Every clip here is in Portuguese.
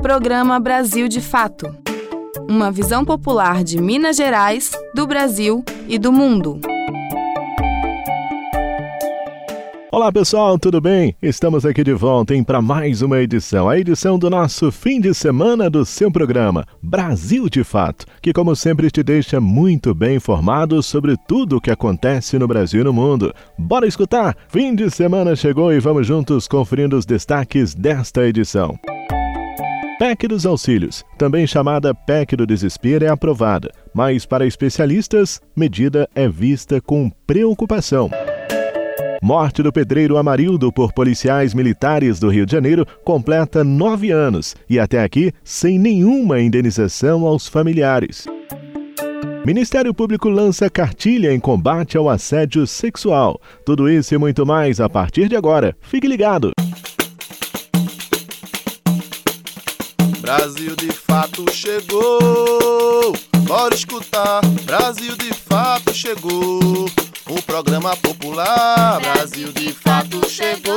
Programa Brasil de Fato. Uma visão popular de Minas Gerais, do Brasil e do mundo. Olá pessoal, tudo bem? Estamos aqui de volta para mais uma edição, a edição do nosso fim de semana do seu programa Brasil de Fato, que como sempre te deixa muito bem informado sobre tudo o que acontece no Brasil e no mundo. Bora escutar? Fim de semana chegou e vamos juntos conferindo os destaques desta edição. PEC dos auxílios, também chamada PEC do desespero, é aprovada, mas para especialistas, medida é vista com preocupação. Morte do pedreiro Amarildo por policiais militares do Rio de Janeiro completa nove anos e até aqui sem nenhuma indenização aos familiares. Ministério Público lança cartilha em combate ao assédio sexual. Tudo isso e muito mais a partir de agora. Fique ligado! Brasil de fato chegou. Bora escutar. Brasil de fato chegou. O programa popular Brasil de fato chegou.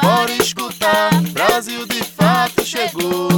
Bora escutar. Brasil de fato chegou.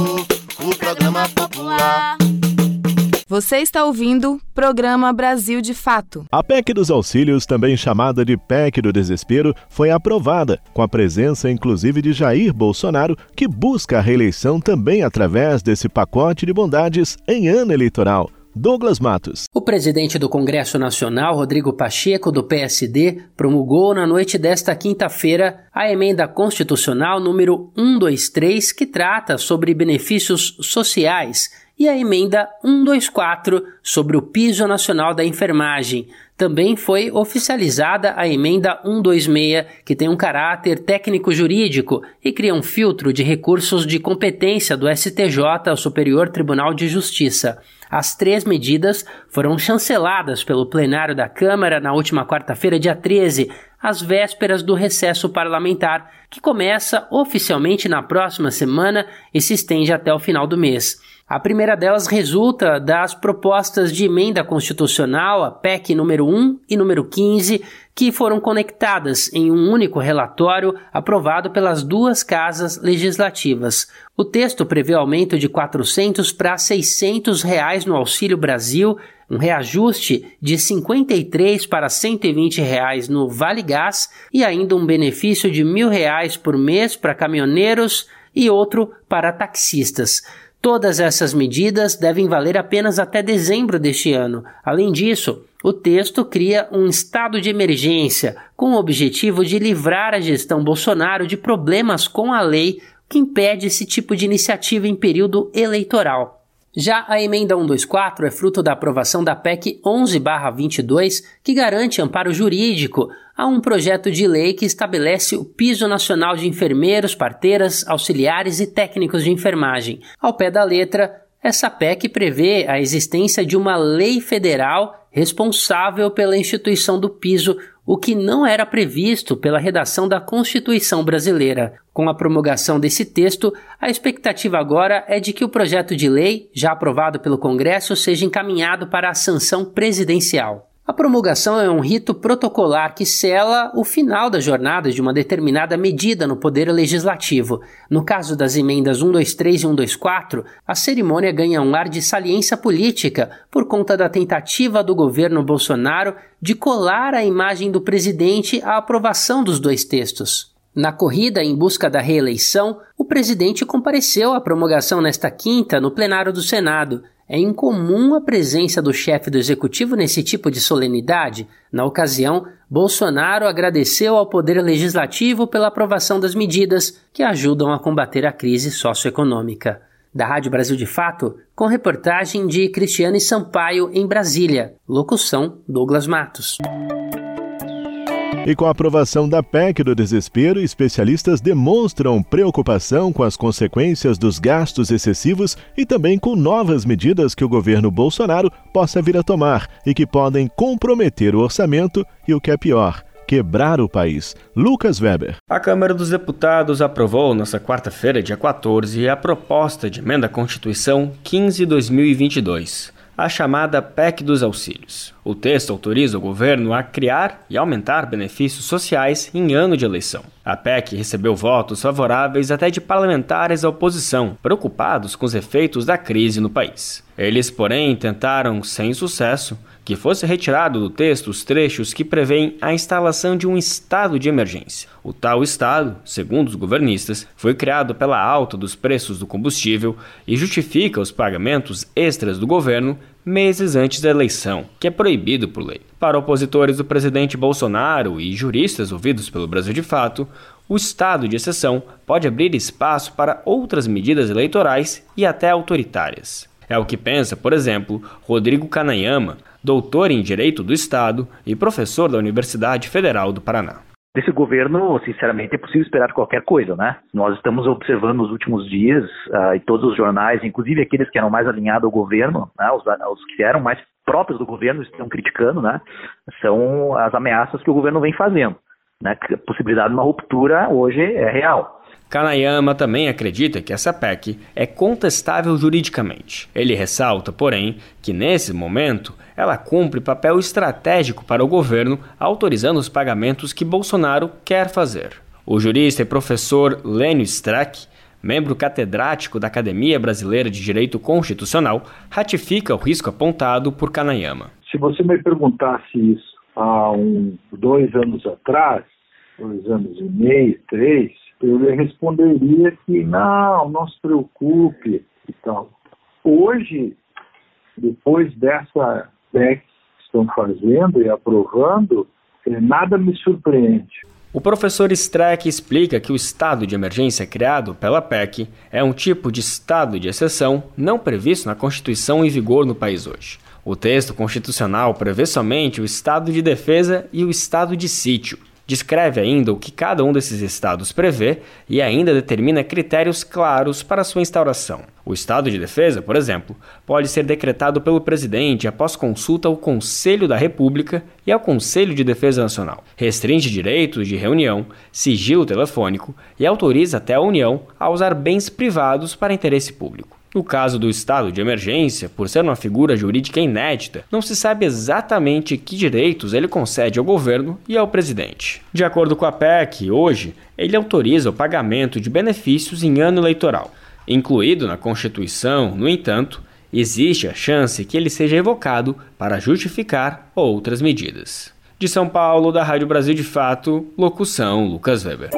Você está ouvindo Programa Brasil de Fato. A PEC dos auxílios, também chamada de PEC do desespero, foi aprovada, com a presença inclusive de Jair Bolsonaro, que busca a reeleição também através desse pacote de bondades em ano eleitoral. Douglas Matos. O presidente do Congresso Nacional, Rodrigo Pacheco, do PSD, promulgou na noite desta quinta-feira a emenda constitucional número 123, que trata sobre benefícios sociais, e a emenda 124 sobre o piso nacional da enfermagem. Também foi oficializada a emenda 126, que tem um caráter técnico-jurídico e cria um filtro de recursos de competência do STJ, o Superior Tribunal de Justiça. As três medidas foram chanceladas pelo plenário da Câmara na última quarta-feira, dia 13, às vésperas do recesso parlamentar, que começa oficialmente na próxima semana e se estende até o final do mês. A primeira delas resulta das propostas de emenda constitucional, a PEC número 1 e número 15, que foram conectadas em um único relatório aprovado pelas duas casas legislativas. O texto prevê aumento de 400 para 600 reais no Auxílio Brasil, um reajuste de 53 para 120 reais no Vale Gás e ainda um benefício de mil reais por mês para caminhoneiros e outro para taxistas. Todas essas medidas devem valer apenas até dezembro deste ano. Além disso, o texto cria um estado de emergência com o objetivo de livrar a gestão Bolsonaro de problemas com a lei que impede esse tipo de iniciativa em período eleitoral. Já a emenda 124 é fruto da aprovação da PEC 11/22, que garante amparo jurídico a um projeto de lei que estabelece o piso nacional de enfermeiros, parteiras, auxiliares e técnicos de enfermagem. Ao pé da letra, essa PEC prevê a existência de uma lei federal responsável pela instituição do piso, o que não era previsto pela redação da Constituição brasileira. Com a promulgação desse texto, a expectativa agora é de que o projeto de lei, já aprovado pelo Congresso, seja encaminhado para a sanção presidencial. A promulgação é um rito protocolar que sela o final da jornada de uma determinada medida no Poder Legislativo. No caso das emendas 123 e 124, a cerimônia ganha um ar de saliência política por conta da tentativa do governo Bolsonaro de colar a imagem do presidente à aprovação dos dois textos. Na corrida em busca da reeleição, o presidente compareceu à promulgação nesta quinta no plenário do Senado é incomum a presença do chefe do executivo nesse tipo de solenidade. Na ocasião, Bolsonaro agradeceu ao Poder Legislativo pela aprovação das medidas que ajudam a combater a crise socioeconômica. Da Rádio Brasil de Fato, com reportagem de Cristiane Sampaio em Brasília. Locução: Douglas Matos. E com a aprovação da PEC do desespero, especialistas demonstram preocupação com as consequências dos gastos excessivos e também com novas medidas que o governo Bolsonaro possa vir a tomar e que podem comprometer o orçamento e o que é pior, quebrar o país. Lucas Weber. A Câmara dos Deputados aprovou nesta quarta-feira, dia 14, a proposta de emenda à Constituição 15/2022, a chamada PEC dos auxílios. O texto autoriza o governo a criar e aumentar benefícios sociais em ano de eleição. A PEC recebeu votos favoráveis até de parlamentares da oposição, preocupados com os efeitos da crise no país. Eles, porém, tentaram, sem sucesso, que fosse retirado do texto os trechos que prevêem a instalação de um estado de emergência. O tal estado, segundo os governistas, foi criado pela alta dos preços do combustível e justifica os pagamentos extras do governo meses antes da eleição, que é proibido por lei. Para opositores do presidente Bolsonaro e juristas ouvidos pelo Brasil de Fato, o estado de exceção pode abrir espaço para outras medidas eleitorais e até autoritárias. É o que pensa, por exemplo, Rodrigo Canayama, doutor em Direito do Estado e professor da Universidade Federal do Paraná. Desse governo, sinceramente, é possível esperar qualquer coisa, né? Nós estamos observando nos últimos dias, uh, e todos os jornais, inclusive aqueles que eram mais alinhados ao governo, né? os, os que eram mais próprios do governo estão criticando, né? São as ameaças que o governo vem fazendo. Né? A possibilidade de uma ruptura hoje é real. Kanayama também acredita que essa PEC é contestável juridicamente. Ele ressalta, porém, que nesse momento ela cumpre papel estratégico para o governo, autorizando os pagamentos que Bolsonaro quer fazer. O jurista e professor Lênio Strack, membro catedrático da Academia Brasileira de Direito Constitucional, ratifica o risco apontado por Kanayama. Se você me perguntasse isso há um, dois anos atrás, dois anos e meio, três, eu responderia que não, não se preocupe e tal. Hoje, depois dessa PEC que estão fazendo e aprovando, eh, nada me surpreende. O professor Streck explica que o estado de emergência criado pela PEC é um tipo de estado de exceção não previsto na Constituição em vigor no país hoje. O texto constitucional prevê somente o estado de defesa e o estado de sítio. Descreve ainda o que cada um desses estados prevê e ainda determina critérios claros para sua instauração. O estado de defesa, por exemplo, pode ser decretado pelo presidente após consulta ao Conselho da República e ao Conselho de Defesa Nacional. Restringe direitos de reunião, sigilo telefônico e autoriza até a União a usar bens privados para interesse público. No caso do estado de emergência, por ser uma figura jurídica inédita, não se sabe exatamente que direitos ele concede ao governo e ao presidente. De acordo com a PEC, hoje, ele autoriza o pagamento de benefícios em ano eleitoral. Incluído na Constituição, no entanto, existe a chance que ele seja evocado para justificar outras medidas. De São Paulo, da Rádio Brasil de Fato, locução Lucas Weber.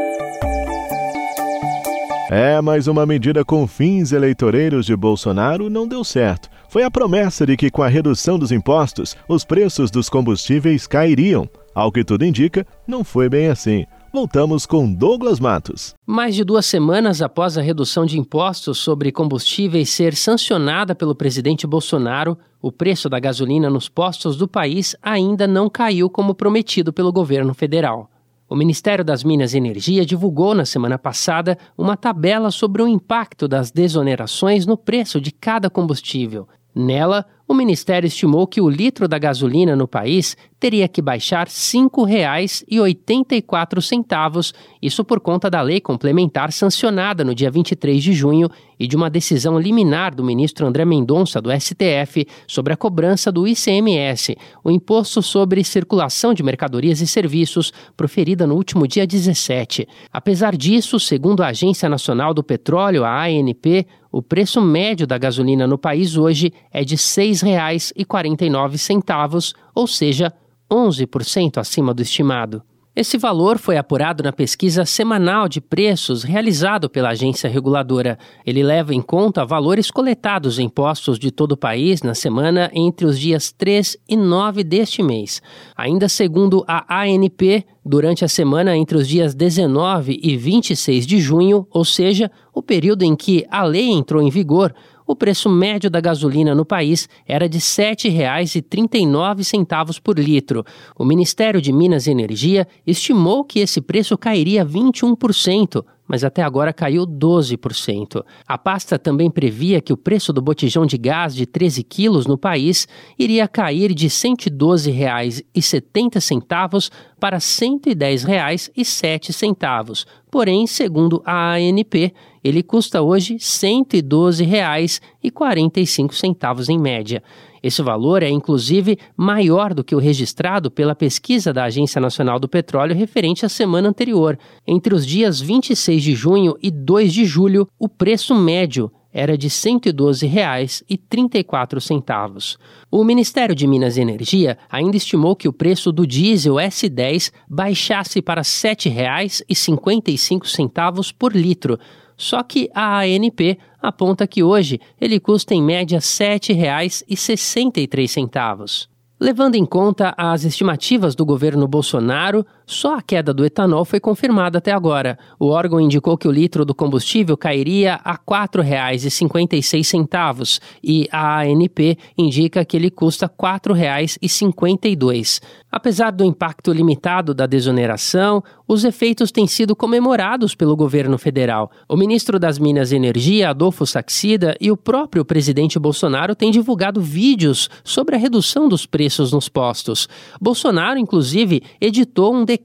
É, mas uma medida com fins eleitoreiros de Bolsonaro não deu certo. Foi a promessa de que, com a redução dos impostos, os preços dos combustíveis cairiam. Ao que tudo indica, não foi bem assim. Voltamos com Douglas Matos. Mais de duas semanas após a redução de impostos sobre combustíveis ser sancionada pelo presidente Bolsonaro, o preço da gasolina nos postos do país ainda não caiu como prometido pelo governo federal. O Ministério das Minas e Energia divulgou na semana passada uma tabela sobre o impacto das desonerações no preço de cada combustível. Nela, o Ministério estimou que o litro da gasolina no país teria que baixar R$ 5,84, isso por conta da lei complementar sancionada no dia 23 de junho e de uma decisão liminar do ministro André Mendonça do STF sobre a cobrança do ICMS, o Imposto sobre Circulação de Mercadorias e Serviços, proferida no último dia 17. Apesar disso, segundo a Agência Nacional do Petróleo, a ANP, o preço médio da gasolina no país hoje é de R$ 6,49, ou seja, 11% acima do estimado. Esse valor foi apurado na pesquisa semanal de preços realizado pela agência reguladora. Ele leva em conta valores coletados em postos de todo o país na semana entre os dias 3 e 9 deste mês. Ainda segundo a ANP, durante a semana entre os dias 19 e 26 de junho, ou seja, o período em que a lei entrou em vigor, o preço médio da gasolina no país era de R$ 7,39 por litro. O Ministério de Minas e Energia estimou que esse preço cairia 21%, mas até agora caiu 12%. A pasta também previa que o preço do botijão de gás de 13 quilos no país iria cair de R$ 112,70 para R$ 110,07. Porém, segundo a ANP, ele custa hoje R$ 112,45 em média. Esse valor é, inclusive, maior do que o registrado pela pesquisa da Agência Nacional do Petróleo referente à semana anterior. Entre os dias 26 de junho e 2 de julho, o preço médio era de R$ 112,34. O Ministério de Minas e Energia ainda estimou que o preço do diesel S10 baixasse para R$ 7,55 por litro. Só que a ANP aponta que hoje ele custa em média R$ 7,63. Levando em conta as estimativas do governo Bolsonaro, só a queda do etanol foi confirmada até agora. O órgão indicou que o litro do combustível cairia a R$ 4,56 e a ANP indica que ele custa R$ 4,52. Apesar do impacto limitado da desoneração, os efeitos têm sido comemorados pelo governo federal. O ministro das Minas e Energia, Adolfo Saxida, e o próprio presidente Bolsonaro têm divulgado vídeos sobre a redução dos preços nos postos. Bolsonaro, inclusive, editou um decreto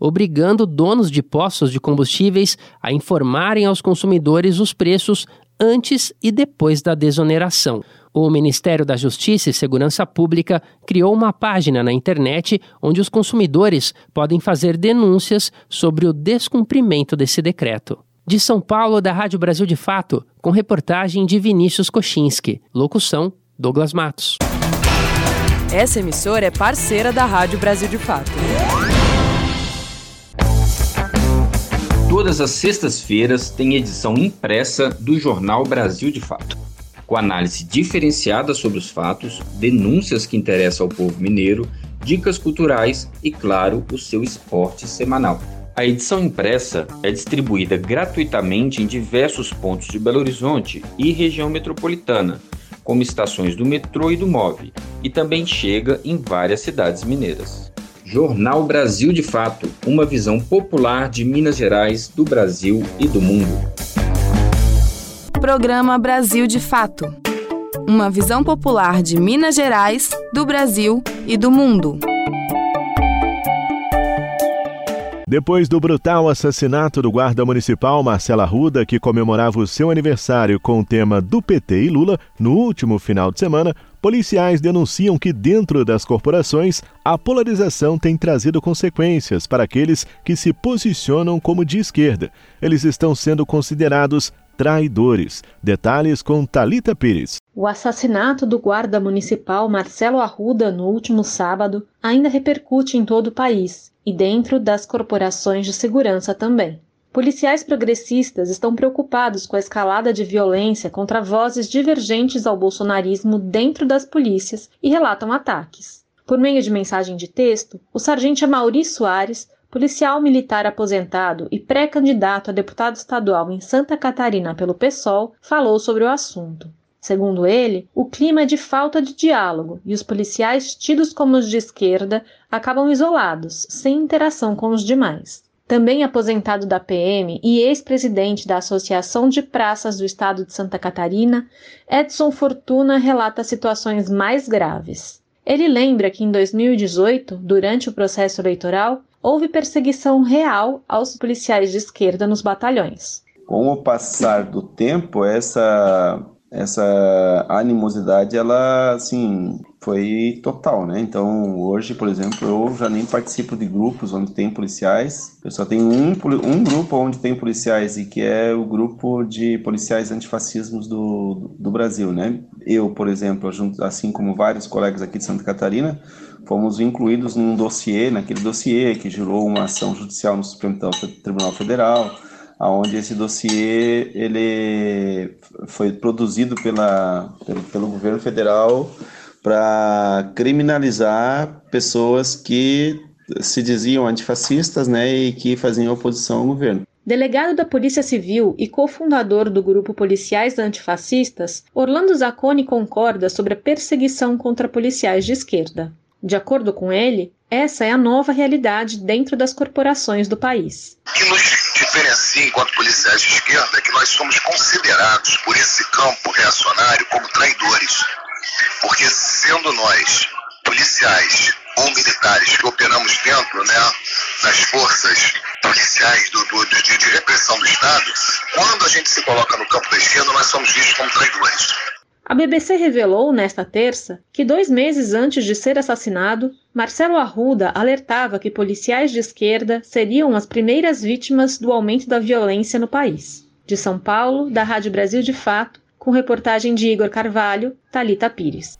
obrigando donos de postos de combustíveis a informarem aos consumidores os preços antes e depois da desoneração o Ministério da Justiça e Segurança Pública criou uma página na internet onde os consumidores podem fazer denúncias sobre o descumprimento desse decreto. De São Paulo, da Rádio Brasil de Fato, com reportagem de Vinícius Kochinski. Locução: Douglas Matos. Essa emissora é parceira da Rádio Brasil de Fato. Todas as sextas-feiras tem edição impressa do Jornal Brasil de Fato com análise diferenciada sobre os fatos, denúncias que interessam ao povo mineiro, dicas culturais e, claro, o seu esporte semanal. A edição impressa é distribuída gratuitamente em diversos pontos de Belo Horizonte e região metropolitana, como estações do metrô e do MOVE, e também chega em várias cidades mineiras. Jornal Brasil de Fato uma visão popular de Minas Gerais, do Brasil e do mundo. Programa Brasil de Fato uma visão popular de Minas Gerais, do Brasil e do mundo. Depois do brutal assassinato do guarda municipal Marcelo Arruda, que comemorava o seu aniversário com o tema do PT e Lula no último final de semana, policiais denunciam que dentro das corporações a polarização tem trazido consequências para aqueles que se posicionam como de esquerda. Eles estão sendo considerados traidores. Detalhes com Talita Pires. O assassinato do guarda municipal Marcelo Arruda no último sábado ainda repercute em todo o país e dentro das corporações de segurança também. Policiais progressistas estão preocupados com a escalada de violência contra vozes divergentes ao bolsonarismo dentro das polícias e relatam ataques. Por meio de mensagem de texto, o sargento Mauri Soares policial militar aposentado e pré-candidato a deputado estadual em Santa Catarina pelo PSOL, falou sobre o assunto. Segundo ele, o clima é de falta de diálogo e os policiais tidos como os de esquerda acabam isolados, sem interação com os demais. Também aposentado da PM e ex-presidente da Associação de Praças do Estado de Santa Catarina, Edson Fortuna relata situações mais graves. Ele lembra que em 2018, durante o processo eleitoral, houve perseguição real aos policiais de esquerda nos batalhões. Com o passar do tempo, essa essa animosidade ela assim foi total, né? Então hoje, por exemplo, eu já nem participo de grupos onde tem policiais. Eu só tenho um, um grupo onde tem policiais e que é o grupo de policiais antifascismos do, do Brasil, né? Eu, por exemplo, assim como vários colegas aqui de Santa Catarina, fomos incluídos num dossiê, naquele dossiê que gerou uma ação judicial no Supremo Tribunal Federal, aonde esse dossiê ele foi produzido pela, pelo, pelo governo federal para criminalizar pessoas que se diziam antifascistas, né, e que faziam oposição ao governo. Delegado da Polícia Civil e cofundador do grupo Policiais Antifascistas, Orlando Zacconi concorda sobre a perseguição contra policiais de esquerda. De acordo com ele, essa é a nova realidade dentro das corporações do país. Que nos diferencia enquanto policiais de esquerda é que nós somos considerados por esse campo reacionário como traidores. Porque sendo nós policiais ou militares que operamos dentro né, das forças policiais do, do, de, de repressão do Estado, quando a gente se coloca no campo da esquerda, nós somos vistos como traidores. A BBC revelou nesta terça que dois meses antes de ser assassinado, Marcelo Arruda alertava que policiais de esquerda seriam as primeiras vítimas do aumento da violência no país. De São Paulo, da Rádio Brasil de Fato, com reportagem de Igor Carvalho, Talita Pires.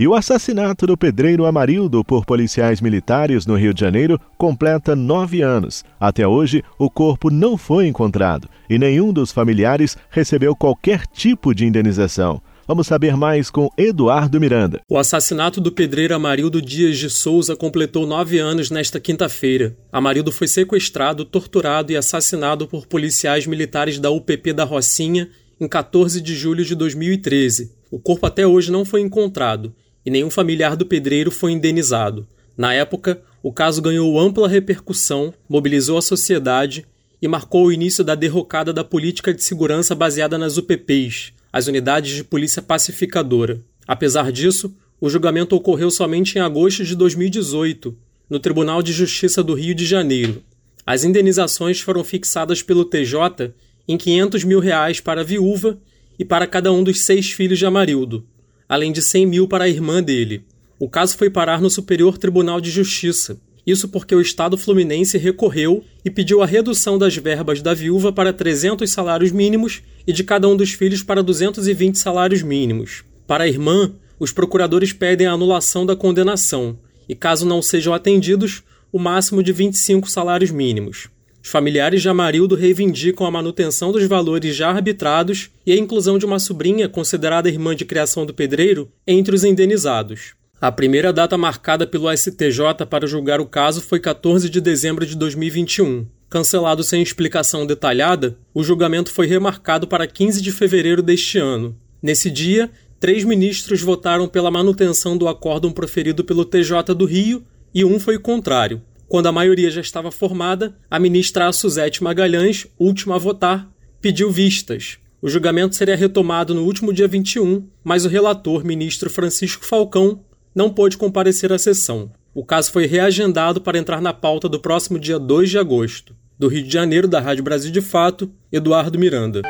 E o assassinato do pedreiro Amarildo por policiais militares no Rio de Janeiro completa nove anos. Até hoje, o corpo não foi encontrado e nenhum dos familiares recebeu qualquer tipo de indenização. Vamos saber mais com Eduardo Miranda. O assassinato do pedreiro Amarildo Dias de Souza completou nove anos nesta quinta-feira. Amarildo foi sequestrado, torturado e assassinado por policiais militares da UPP da Rocinha em 14 de julho de 2013. O corpo até hoje não foi encontrado e nenhum familiar do pedreiro foi indenizado. Na época, o caso ganhou ampla repercussão, mobilizou a sociedade e marcou o início da derrocada da política de segurança baseada nas UPPs, as unidades de polícia pacificadora. Apesar disso, o julgamento ocorreu somente em agosto de 2018, no Tribunal de Justiça do Rio de Janeiro. As indenizações foram fixadas pelo TJ em 500 mil reais para a viúva e para cada um dos seis filhos de Amarildo, além de 100 mil para a irmã dele. O caso foi parar no Superior Tribunal de Justiça. Isso porque o Estado fluminense recorreu e pediu a redução das verbas da viúva para 300 salários mínimos e de cada um dos filhos para 220 salários mínimos. Para a irmã, os procuradores pedem a anulação da condenação e, caso não sejam atendidos, o máximo de 25 salários mínimos. Os familiares de Amarildo reivindicam a manutenção dos valores já arbitrados e a inclusão de uma sobrinha considerada irmã de criação do pedreiro entre os indenizados. A primeira data marcada pelo STJ para julgar o caso foi 14 de dezembro de 2021. Cancelado sem explicação detalhada, o julgamento foi remarcado para 15 de fevereiro deste ano. Nesse dia, três ministros votaram pela manutenção do acórdão proferido pelo TJ do Rio e um foi contrário. Quando a maioria já estava formada, a ministra Suzete Magalhães, última a votar, pediu vistas. O julgamento seria retomado no último dia 21, mas o relator, ministro Francisco Falcão, não pôde comparecer à sessão. O caso foi reagendado para entrar na pauta do próximo dia 2 de agosto. Do Rio de Janeiro, da Rádio Brasil de Fato, Eduardo Miranda.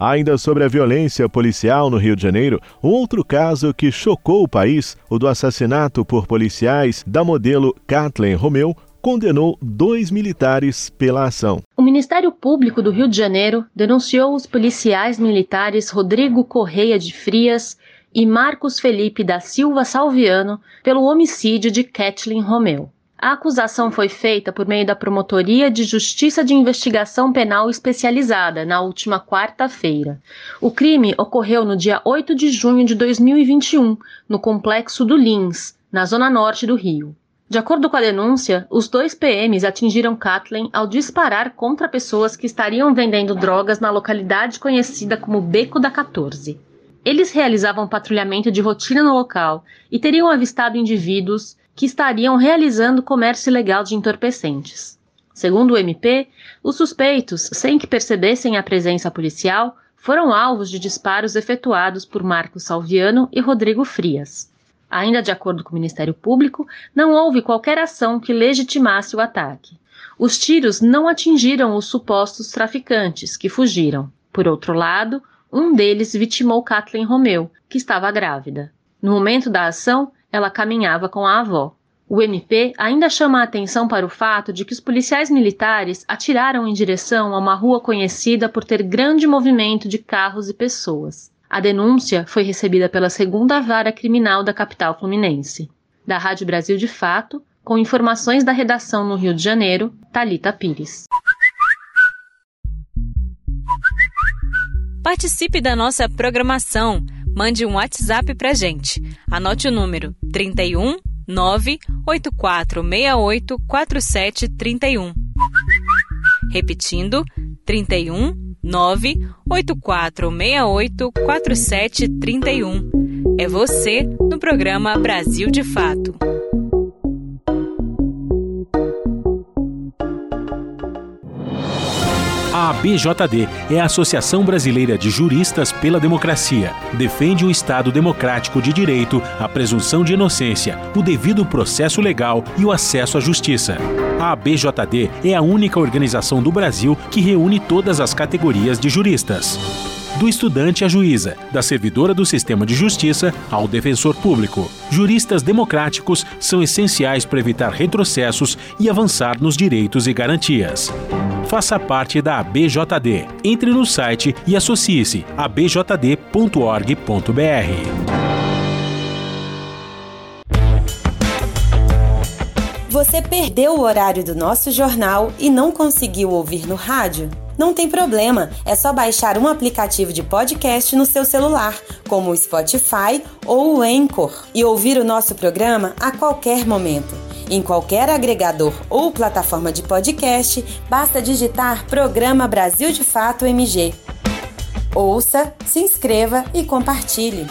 Ainda sobre a violência policial no Rio de Janeiro, um outro caso que chocou o país, o do assassinato por policiais da modelo Kathleen Romeu, condenou dois militares pela ação. O Ministério Público do Rio de Janeiro denunciou os policiais militares Rodrigo Correia de Frias e Marcos Felipe da Silva Salviano pelo homicídio de Kathleen Romeu. A acusação foi feita por meio da Promotoria de Justiça de Investigação Penal Especializada na última quarta-feira. O crime ocorreu no dia 8 de junho de 2021, no complexo do Lins, na zona norte do Rio. De acordo com a denúncia, os dois PMs atingiram Kathleen ao disparar contra pessoas que estariam vendendo drogas na localidade conhecida como Beco da 14. Eles realizavam patrulhamento de rotina no local e teriam avistado indivíduos que estariam realizando comércio ilegal de entorpecentes. Segundo o MP, os suspeitos, sem que percebessem a presença policial, foram alvos de disparos efetuados por Marcos Salviano e Rodrigo Frias. Ainda de acordo com o Ministério Público, não houve qualquer ação que legitimasse o ataque. Os tiros não atingiram os supostos traficantes, que fugiram. Por outro lado, um deles vitimou Kathleen Romeu, que estava grávida. No momento da ação, ela caminhava com a avó. O MP ainda chama a atenção para o fato de que os policiais militares atiraram em direção a uma rua conhecida por ter grande movimento de carros e pessoas. A denúncia foi recebida pela segunda vara criminal da capital fluminense. Da Rádio Brasil de Fato, com informações da redação no Rio de Janeiro, Talita Pires. Participe da nossa programação mande um WhatsApp pra gente. Anote o número 31 98468 4731. Repetindo, 31 98468 4731. É você no programa Brasil de Fato. ABJD é a Associação Brasileira de Juristas pela Democracia. Defende o Estado democrático de direito, a presunção de inocência, o devido processo legal e o acesso à justiça. A ABJD é a única organização do Brasil que reúne todas as categorias de juristas. Do estudante à juíza, da servidora do sistema de justiça ao defensor público. Juristas democráticos são essenciais para evitar retrocessos e avançar nos direitos e garantias. Faça parte da ABJD. Entre no site e associe-se a abjd.org.br. Você perdeu o horário do nosso jornal e não conseguiu ouvir no rádio? Não tem problema, é só baixar um aplicativo de podcast no seu celular, como o Spotify ou o Anchor, e ouvir o nosso programa a qualquer momento. Em qualquer agregador ou plataforma de podcast, basta digitar Programa Brasil de Fato MG. Ouça, se inscreva e compartilhe.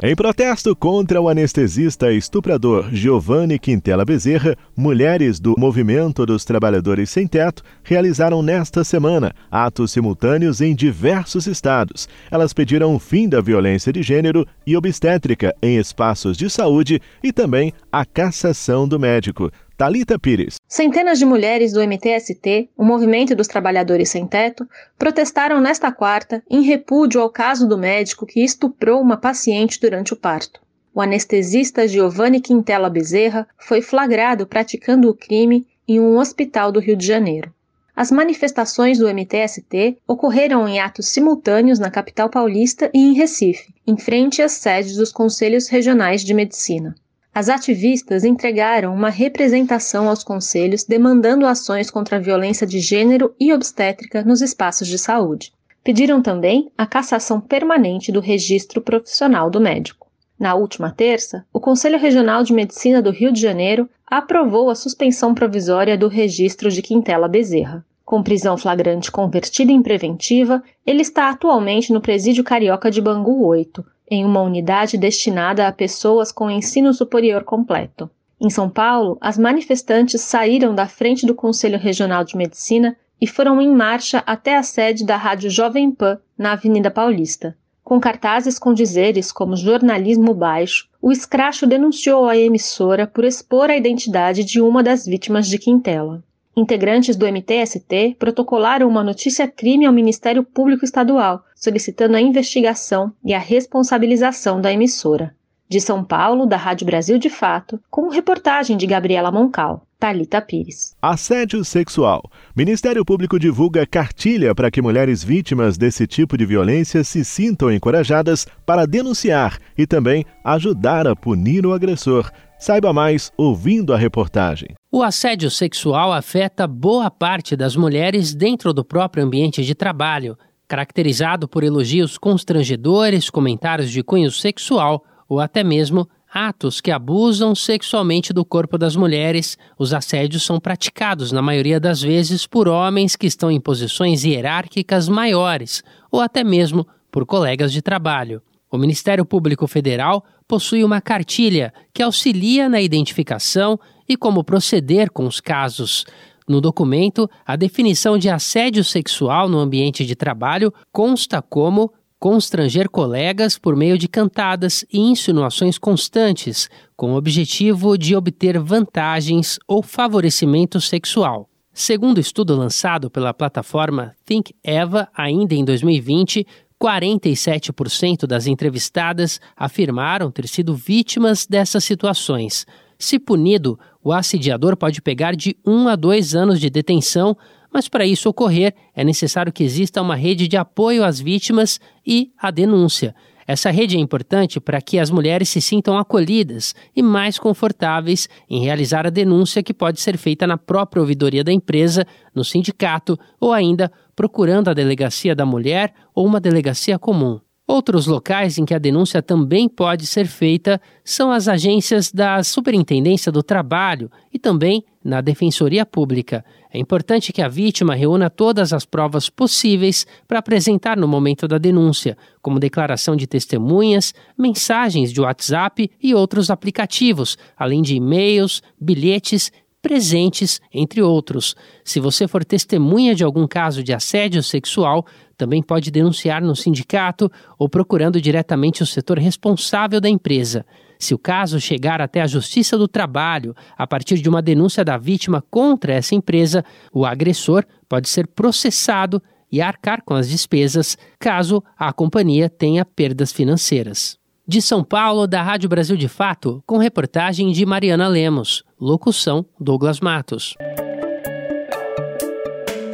Em protesto contra o anestesista estuprador Giovanni Quintela Bezerra, mulheres do Movimento dos Trabalhadores Sem Teto realizaram nesta semana atos simultâneos em diversos estados. Elas pediram o fim da violência de gênero e obstétrica em espaços de saúde e também a cassação do médico. Talita Pires. Centenas de mulheres do MTST, o Movimento dos Trabalhadores Sem Teto, protestaram nesta quarta em repúdio ao caso do médico que estuprou uma paciente durante o parto. O anestesista Giovanni Quintela Bezerra foi flagrado praticando o crime em um hospital do Rio de Janeiro. As manifestações do MTST ocorreram em atos simultâneos na capital paulista e em Recife, em frente às sedes dos conselhos regionais de medicina. As ativistas entregaram uma representação aos conselhos demandando ações contra a violência de gênero e obstétrica nos espaços de saúde. Pediram também a cassação permanente do registro profissional do médico. Na última terça, o Conselho Regional de Medicina do Rio de Janeiro aprovou a suspensão provisória do registro de Quintela Bezerra. Com prisão flagrante convertida em preventiva, ele está atualmente no Presídio Carioca de Bangu 8, em uma unidade destinada a pessoas com ensino superior completo. Em São Paulo, as manifestantes saíram da frente do Conselho Regional de Medicina e foram em marcha até a sede da Rádio Jovem Pan, na Avenida Paulista. Com cartazes com dizeres como jornalismo baixo, o escracho denunciou a emissora por expor a identidade de uma das vítimas de Quintela. Integrantes do MTST protocolaram uma notícia-crime ao Ministério Público Estadual, solicitando a investigação e a responsabilização da emissora. De São Paulo, da Rádio Brasil de Fato, com reportagem de Gabriela Moncal. Talita Pires. Assédio sexual. Ministério Público divulga cartilha para que mulheres vítimas desse tipo de violência se sintam encorajadas para denunciar e também ajudar a punir o agressor. Saiba mais ouvindo a reportagem. O assédio sexual afeta boa parte das mulheres dentro do próprio ambiente de trabalho, caracterizado por elogios constrangedores, comentários de cunho sexual ou até mesmo atos que abusam sexualmente do corpo das mulheres. Os assédios são praticados, na maioria das vezes, por homens que estão em posições hierárquicas maiores ou até mesmo por colegas de trabalho. O Ministério Público Federal possui uma cartilha que auxilia na identificação e como proceder com os casos. No documento, a definição de assédio sexual no ambiente de trabalho consta como constranger colegas por meio de cantadas e insinuações constantes, com o objetivo de obter vantagens ou favorecimento sexual. Segundo estudo lançado pela plataforma Think Eva, ainda em 2020, 47% das entrevistadas afirmaram ter sido vítimas dessas situações. Se punido, o assediador pode pegar de um a dois anos de detenção, mas para isso ocorrer é necessário que exista uma rede de apoio às vítimas e a denúncia. Essa rede é importante para que as mulheres se sintam acolhidas e mais confortáveis em realizar a denúncia que pode ser feita na própria ouvidoria da empresa, no sindicato ou ainda procurando a delegacia da mulher ou uma delegacia comum. Outros locais em que a denúncia também pode ser feita são as agências da Superintendência do Trabalho e também na Defensoria Pública. É importante que a vítima reúna todas as provas possíveis para apresentar no momento da denúncia, como declaração de testemunhas, mensagens de WhatsApp e outros aplicativos, além de e-mails, bilhetes presentes, entre outros. Se você for testemunha de algum caso de assédio sexual, também pode denunciar no sindicato ou procurando diretamente o setor responsável da empresa. Se o caso chegar até a Justiça do Trabalho, a partir de uma denúncia da vítima contra essa empresa, o agressor pode ser processado e arcar com as despesas caso a companhia tenha perdas financeiras. De São Paulo, da Rádio Brasil de Fato, com reportagem de Mariana Lemos. Locução: Douglas Matos.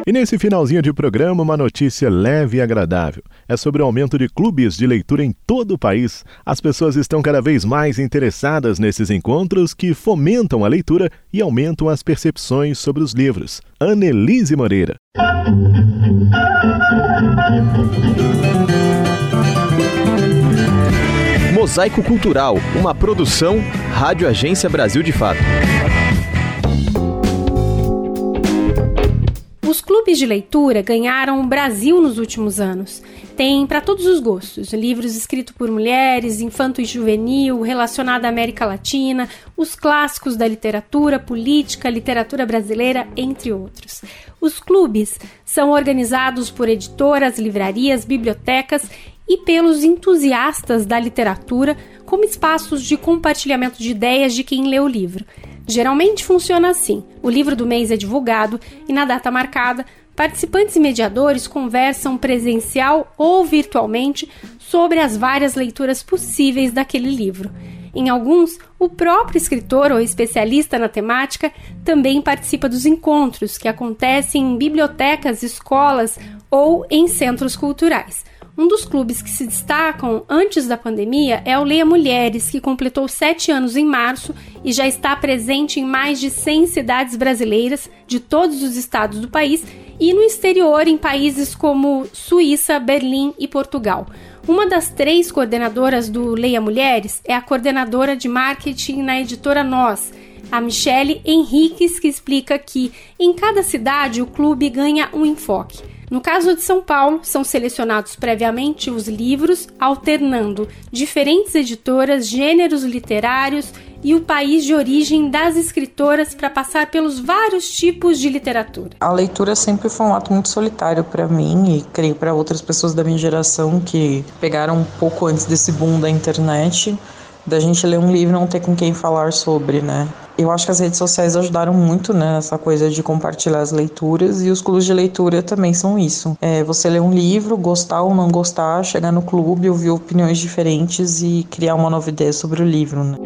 E nesse finalzinho de programa, uma notícia leve e agradável. É sobre o aumento de clubes de leitura em todo o país. As pessoas estão cada vez mais interessadas nesses encontros que fomentam a leitura e aumentam as percepções sobre os livros. Annelise Moreira. Mosaico Cultural, uma produção Rádio Agência Brasil de Fato. Os clubes de leitura ganharam o Brasil nos últimos anos. Tem para todos os gostos: livros escritos por mulheres, infanto e juvenil, relacionado à América Latina, os clássicos da literatura, política, literatura brasileira, entre outros. Os clubes são organizados por editoras, livrarias, bibliotecas e pelos entusiastas da literatura como espaços de compartilhamento de ideias de quem lê o livro. Geralmente funciona assim: o livro do mês é divulgado e, na data marcada, participantes e mediadores conversam presencial ou virtualmente sobre as várias leituras possíveis daquele livro. Em alguns, o próprio escritor ou especialista na temática também participa dos encontros que acontecem em bibliotecas, escolas ou em centros culturais. Um dos clubes que se destacam antes da pandemia é o Leia Mulheres, que completou sete anos em março e já está presente em mais de 100 cidades brasileiras de todos os estados do país e no exterior em países como Suíça, Berlim e Portugal. Uma das três coordenadoras do Leia Mulheres é a coordenadora de marketing na editora Nós, a Michele Henriques, que explica que em cada cidade o clube ganha um enfoque. No caso de São Paulo, são selecionados previamente os livros, alternando diferentes editoras, gêneros literários e o país de origem das escritoras para passar pelos vários tipos de literatura. A leitura sempre foi um ato muito solitário para mim e creio para outras pessoas da minha geração que pegaram um pouco antes desse boom da internet, da gente ler um livro e não ter com quem falar sobre, né? Eu acho que as redes sociais ajudaram muito né, nessa coisa de compartilhar as leituras e os clubes de leitura também são isso. É você ler um livro, gostar ou não gostar, chegar no clube, ouvir opiniões diferentes e criar uma nova ideia sobre o livro. Né?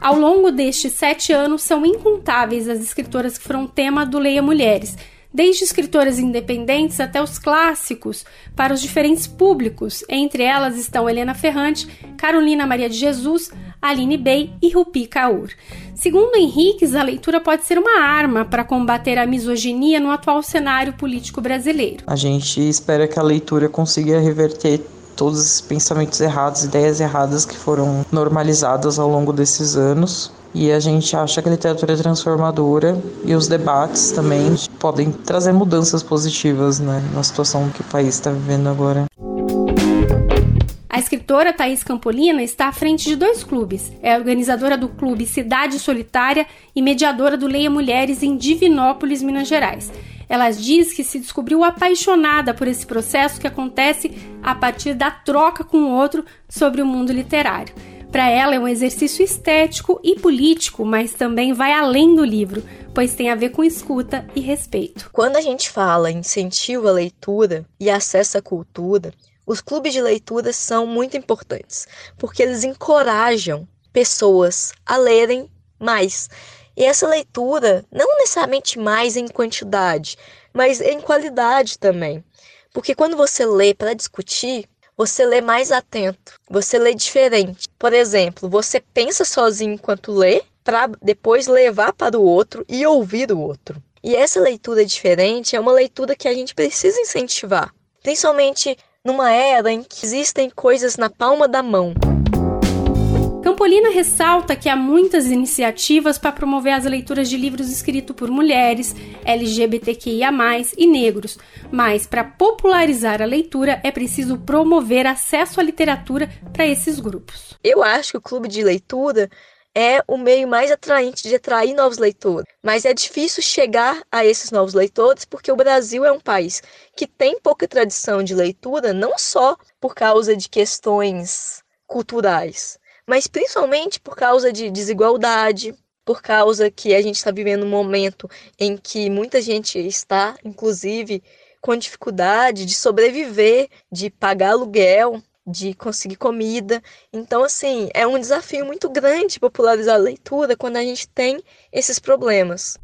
Ao longo destes sete anos, são incontáveis as escritoras que foram tema do Leia Mulheres desde escritoras independentes até os clássicos, para os diferentes públicos. Entre elas estão Helena Ferrante, Carolina Maria de Jesus, Aline Bey e Rupi Kaur. Segundo Henriques, a leitura pode ser uma arma para combater a misoginia no atual cenário político brasileiro. A gente espera que a leitura consiga reverter todos os pensamentos errados, ideias erradas que foram normalizadas ao longo desses anos e a gente acha que a literatura é transformadora e os debates também podem trazer mudanças positivas né, na situação que o país está vivendo agora. A escritora Thaís Campolina está à frente de dois clubes. É organizadora do clube Cidade Solitária e mediadora do Leia Mulheres em Divinópolis, Minas Gerais. Ela diz que se descobriu apaixonada por esse processo que acontece a partir da troca com o outro sobre o mundo literário. Para ela é um exercício estético e político, mas também vai além do livro, pois tem a ver com escuta e respeito. Quando a gente fala incentivo à leitura e acesso à cultura, os clubes de leitura são muito importantes, porque eles encorajam pessoas a lerem mais. E essa leitura, não necessariamente mais em quantidade, mas em qualidade também. Porque quando você lê para discutir, você lê mais atento, você lê diferente. Por exemplo, você pensa sozinho enquanto lê, para depois levar para o outro e ouvir o outro. E essa leitura diferente é uma leitura que a gente precisa incentivar, principalmente numa era em que existem coisas na palma da mão. Campolina ressalta que há muitas iniciativas para promover as leituras de livros escritos por mulheres, LGBTQIA, e negros, mas para popularizar a leitura é preciso promover acesso à literatura para esses grupos. Eu acho que o clube de leitura é o meio mais atraente de atrair novos leitores. Mas é difícil chegar a esses novos leitores porque o Brasil é um país que tem pouca tradição de leitura, não só por causa de questões culturais, mas principalmente por causa de desigualdade, por causa que a gente está vivendo um momento em que muita gente está, inclusive, com dificuldade de sobreviver, de pagar aluguel, de conseguir comida. Então, assim, é um desafio muito grande popularizar a leitura quando a gente tem esses problemas.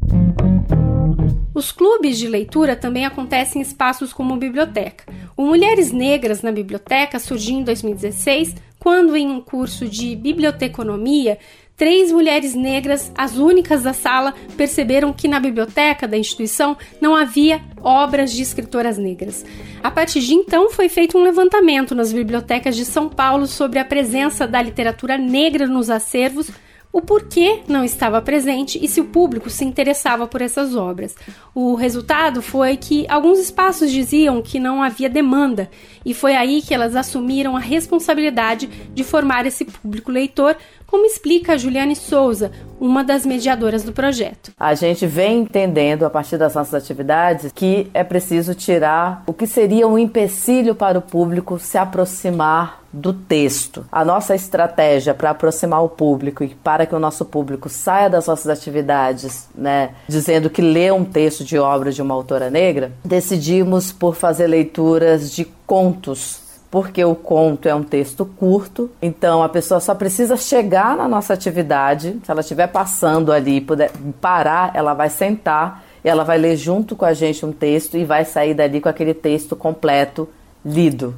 Os clubes de leitura também acontecem em espaços como biblioteca. O Mulheres Negras na Biblioteca surgiu em 2016, quando, em um curso de biblioteconomia, três mulheres negras, as únicas da sala, perceberam que na biblioteca da instituição não havia obras de escritoras negras. A partir de então, foi feito um levantamento nas bibliotecas de São Paulo sobre a presença da literatura negra nos acervos o porquê não estava presente e se o público se interessava por essas obras. O resultado foi que alguns espaços diziam que não havia demanda, e foi aí que elas assumiram a responsabilidade de formar esse público leitor, como explica Juliane Souza, uma das mediadoras do projeto. A gente vem entendendo, a partir das nossas atividades, que é preciso tirar o que seria um empecilho para o público se aproximar do texto. A nossa estratégia para aproximar o público e para que o nosso público saia das nossas atividades, né, dizendo que lê um texto de obra de uma autora negra, decidimos por fazer leituras de contos porque o conto é um texto curto, então a pessoa só precisa chegar na nossa atividade, se ela estiver passando ali e puder parar, ela vai sentar e ela vai ler junto com a gente um texto e vai sair dali com aquele texto completo lido.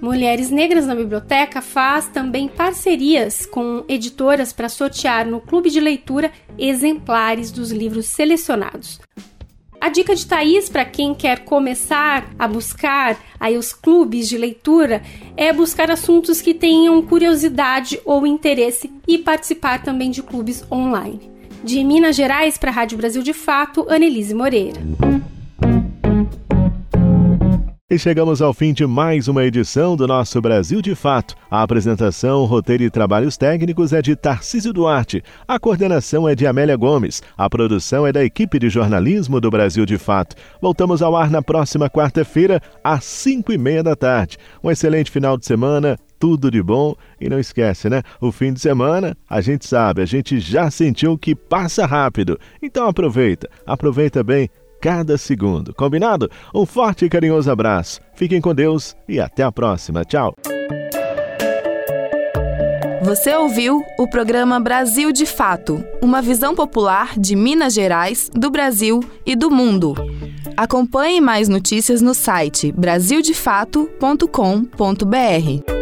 Mulheres Negras na Biblioteca faz também parcerias com editoras para sortear no clube de leitura exemplares dos livros selecionados. A dica de Thaís para quem quer começar a buscar aí os clubes de leitura é buscar assuntos que tenham curiosidade ou interesse e participar também de clubes online. De Minas Gerais para a Rádio Brasil de Fato, Anelise Moreira. E chegamos ao fim de mais uma edição do nosso Brasil de Fato. A apresentação, roteiro e trabalhos técnicos é de Tarcísio Duarte. A coordenação é de Amélia Gomes. A produção é da equipe de jornalismo do Brasil de Fato. Voltamos ao ar na próxima quarta-feira, às cinco e meia da tarde. Um excelente final de semana, tudo de bom. E não esquece, né? O fim de semana, a gente sabe, a gente já sentiu que passa rápido. Então aproveita, aproveita bem cada segundo. Combinado? Um forte e carinhoso abraço. Fiquem com Deus e até a próxima. Tchau. Você ouviu o programa Brasil de Fato, uma visão popular de Minas Gerais, do Brasil e do mundo. Acompanhe mais notícias no site brasildefato.com.br.